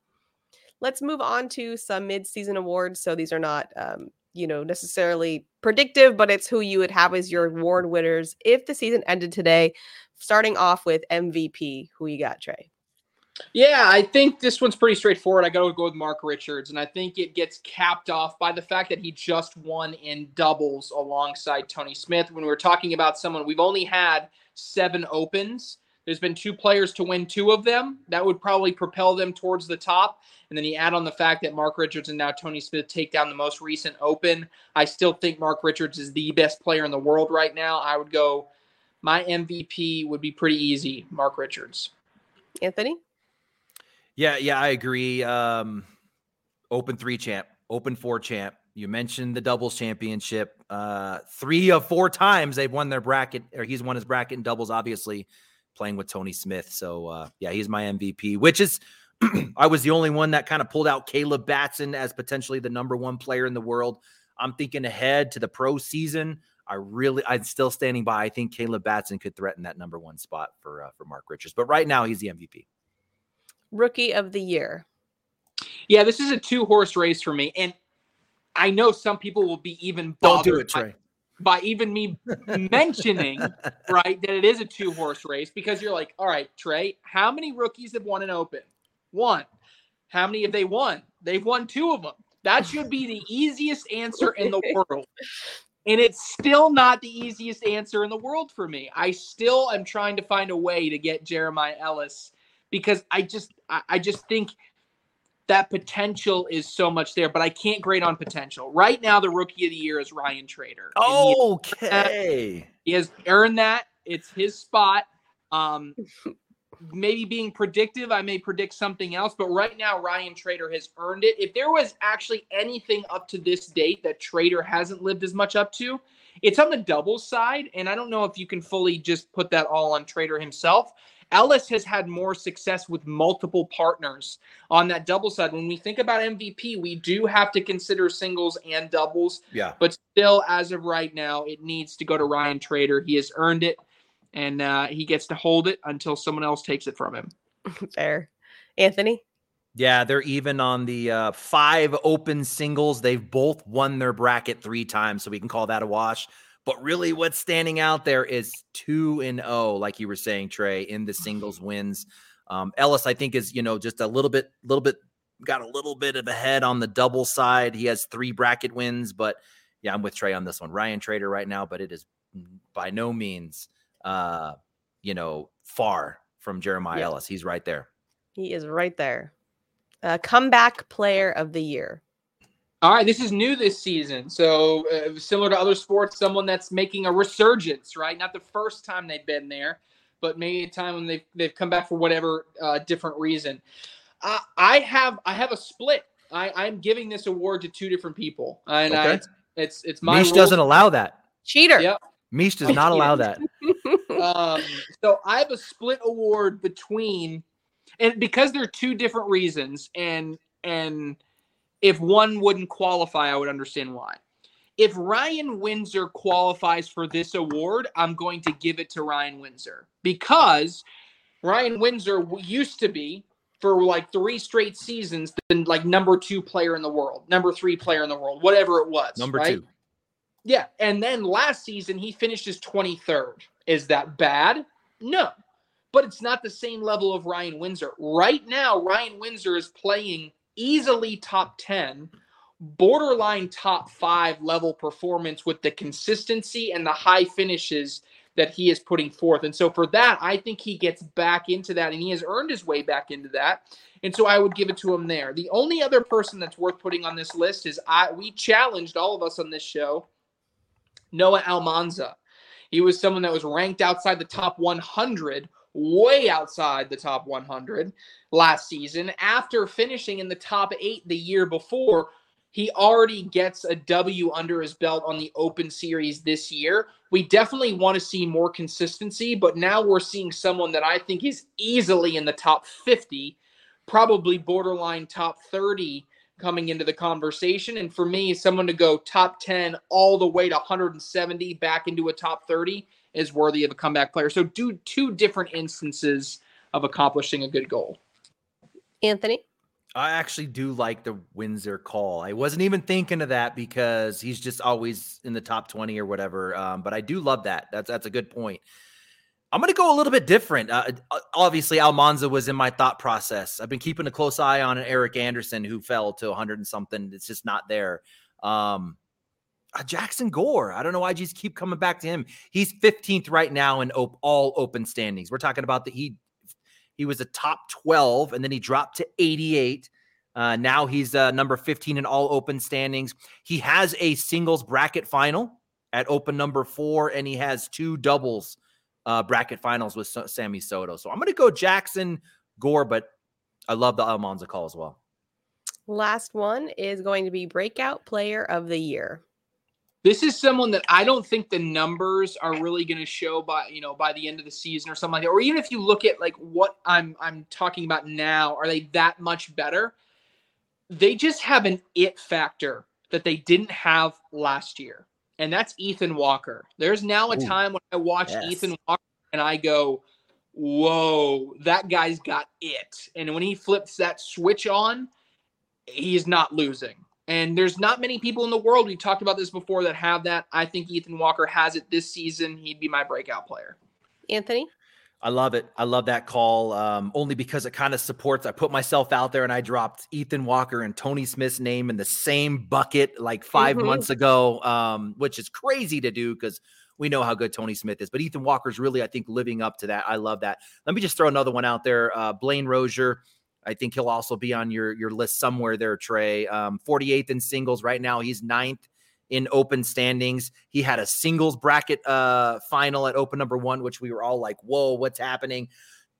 Speaker 1: Let's move on to some mid-season awards. So these are not, um, you know, necessarily predictive, but it's who you would have as your award winners if the season ended today. Starting off with MVP, who you got, Trey?
Speaker 3: Yeah, I think this one's pretty straightforward. I got to go with Mark Richards, and I think it gets capped off by the fact that he just won in doubles alongside Tony Smith. When we're talking about someone, we've only had seven opens. There's been two players to win two of them. That would probably propel them towards the top. And then you add on the fact that Mark Richards and now Tony Smith take down the most recent open. I still think Mark Richards is the best player in the world right now. I would go, my MVP would be pretty easy, Mark Richards.
Speaker 1: Anthony?
Speaker 2: Yeah, yeah, I agree. Um, open three champ, open four champ. You mentioned the doubles championship. Uh, three of four times they've won their bracket, or he's won his bracket in doubles, obviously playing with Tony Smith. So uh, yeah, he's my MVP, which is I was the only one that kind of pulled out Caleb Batson as potentially the number one player in the world. I'm thinking ahead to the pro season. I really, I'm still standing by. I think Caleb Batson could threaten that number one spot for uh, for Mark Richards, but right now he's the MVP.
Speaker 1: Rookie of the year.
Speaker 3: Yeah, this is a two horse race for me. And I know some people will be even
Speaker 2: Don't do it,
Speaker 3: by-
Speaker 2: Trey.
Speaker 3: By even me mentioning right that it is a two horse race because you're like, all right, Trey, how many rookies have won an open? One. How many have they won? They've won two of them. That should be the easiest answer in the world. And it's still not the easiest answer in the world for me. I still am trying to find a way to get Jeremiah Ellis because I just I, I just think that potential is so much there, but I can't grade on potential. Right now, the rookie of the year is Ryan Trader.
Speaker 2: Okay.
Speaker 3: he has earned that. It's his spot. Um, maybe being predictive, I may predict something else, but right now Ryan Trader has earned it. If there was actually anything up to this date that Trader hasn't lived as much up to, it's on the double side, and I don't know if you can fully just put that all on Trader himself. Ellis has had more success with multiple partners on that double side. When we think about MVP, we do have to consider singles and doubles.
Speaker 2: Yeah.
Speaker 3: But still, as of right now, it needs to go to Ryan Trader. He has earned it, and uh, he gets to hold it until someone else takes it from him.
Speaker 1: Fair. Anthony?
Speaker 2: Yeah, they're even on the uh, five open singles. They've both won their bracket three times, so we can call that a wash. But really, what's standing out there is two and zero, like you were saying, Trey, in the singles wins. Um, Ellis, I think, is you know just a little bit, little bit, got a little bit of a head on the double side. He has three bracket wins, but yeah, I'm with Trey on this one. Ryan Trader right now, but it is by no means, uh, you know, far from Jeremiah
Speaker 1: Yeah.
Speaker 2: Ellis. He's right there.
Speaker 1: He is right there. Uh, comeback player of the year.
Speaker 3: All right, this is new this season. So, uh, similar to other sports, someone that's making a resurgence, right? Not the first time they've been there, but maybe a time when they've, they've come back for whatever uh, different reason. Uh, I have I have a split. I, I'm giving this award to two different people, and I,
Speaker 2: Okay.
Speaker 3: it's, it's it's my
Speaker 2: Meesh
Speaker 3: rules.
Speaker 2: doesn't allow that.
Speaker 1: Cheater.
Speaker 3: Yep.
Speaker 2: Meesh does not allow that.
Speaker 3: um, so I have a split award between, and because there are two different reasons, and and if one wouldn't qualify, I would understand why. If Ryan Windsor qualifies for this award, I'm going to give it to Ryan Windsor because Ryan Windsor used to be for like three straight seasons the like number two player in the world, number three player in the world, whatever it was.
Speaker 2: Number
Speaker 3: right?
Speaker 2: two.
Speaker 3: Yeah, and then last season he finished his 23rd. Is that bad? No. But it's not the same level of Ryan Windsor. Right now, Ryan Windsor is playing easily top 10, borderline top 5 level performance with the consistency and the high finishes that he is putting forth. And so for that, I think he gets back into that and he has earned his way back into that. And so I would give it to him there. The only other person that's worth putting on this list is I we challenged all of us on this show Noah Almanza. He was someone that was ranked outside the top 100 way outside the top 100 last season. After finishing in the top eight the year before, he already gets a W under his belt on the Open Series this year. We definitely want to see more consistency, but now we're seeing someone that I think is easily in the top 50, probably borderline top 30 coming into the conversation. And for me, someone to go top 10 all the way to 170 back into a top 30 is worthy of a comeback player. So, do two different instances of accomplishing a good goal.
Speaker 1: Anthony?
Speaker 2: I actually do like the Windsor call. I wasn't even thinking of that because he's just always in the top 20 or whatever. Um, but I do love that. That's that's a good point. I'm going to go a little bit different. Uh, uh, obviously, Almanza was in my thought process. I've been keeping a close eye on Eric Anderson, who fell to 100 and something. It's just not there. Um, Jackson Gore. I don't know why just keep coming back to him. He's 15th right now in op- all open standings. We're talking about that he he was a top 12 and then he dropped to 88. Uh, now he's uh, number 15 in all open standings. He has a singles bracket final at open number four, and he has two doubles uh, bracket finals with Sammy Soto. So I'm going to go Jackson Gore, but I love the Almanza call as well.
Speaker 1: Last one is going to be breakout player of the year.
Speaker 3: This is someone that I don't think the numbers are really going to show by you know by the end of the season or something like that. Or even if you look at like what I'm I'm talking about now, are they that much better? They just have an it factor that they didn't have last year and that's Ethan Walker. There's now a Ooh, time when I watch yes. Ethan Walker and I go, whoa, that guy's got it. And when he flips that switch on, he's not losing. And there's not many people in the world, we've talked about this before, that have that. I think Ethan Walker has it this season. He'd be my breakout player.
Speaker 1: Anthony?
Speaker 2: I love it. I love that call um, only because it kind of supports. I put myself out there and I dropped Ethan Walker and Tony Smith's name in the same bucket like 5 mm-hmm. months ago, um, which is crazy to do because we know how good Tony Smith is. But Ethan Walker's really, I think, living up to that. I love that. Let me just throw another one out there. Uh, Blaine Rozier. I think he'll also be on your your list somewhere there, Trey. Um, 48th in singles right now. He's ninth in open standings. He had a singles bracket uh, final at open number one, which we were all like, whoa, what's happening?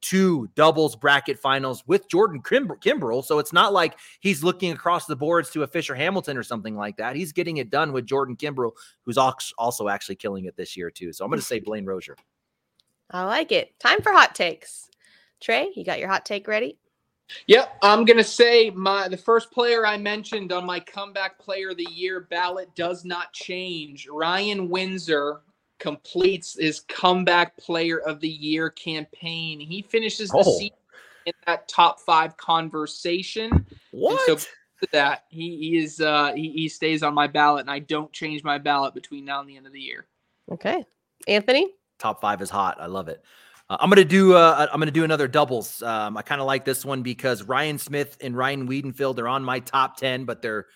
Speaker 2: Two doubles bracket finals with Jordan Kim- Kimbrell. So it's not like he's looking across the boards to a Fisher Hamilton or something like that. He's getting it done with Jordan Kimbrell, who's also actually killing it this year, too. So I'm going to say Blaine Rozier.
Speaker 1: I like it. Time for hot takes. Trey, you got your hot take ready?
Speaker 3: Yep, I'm gonna say my the first player I mentioned on my comeback player of the year ballot does not change. Ryan Windsor completes his comeback player of the year campaign. He finishes the oh. season in that top five conversation.
Speaker 2: What?
Speaker 3: And so that he, he is uh he, he stays on my ballot and I don't change my ballot between now and the end of the year.
Speaker 1: Okay. Anthony?
Speaker 2: Top five is hot. I love it. Uh, I'm gonna do uh, I'm gonna do another doubles. Um, I kind of like this one because Ryan Smith and Ryan Wiedenfield are on my top ten, but they're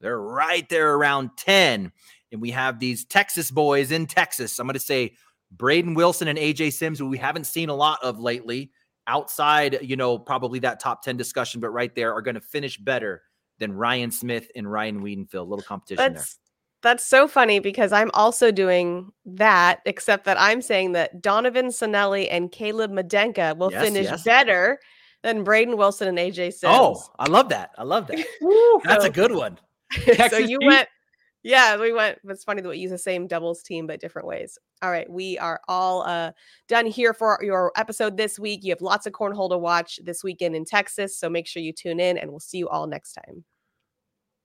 Speaker 2: they're right there around ten. And we have these Texas boys in Texas. I'm gonna say Braden Wilson and AJ Sims, who we haven't seen a lot of lately, outside you know probably that top ten discussion, but right there are gonna finish better than Ryan Smith and Ryan Wiedenfield. A little competition
Speaker 1: there. That's so funny because I'm also doing that, except that I'm saying that Donovan Sonelli and Caleb Medenka will yes, finish yes. better than Braden Wilson and AJ Sims.
Speaker 2: Oh, I love that. I love that. That's a good one.
Speaker 1: so you went, yeah, we went. It's funny that we use the same doubles team, but different ways. All right, we are all uh, done here for your episode this week. You have lots of cornhole to watch this weekend in Texas, so make sure you tune in, and we'll see you all next time.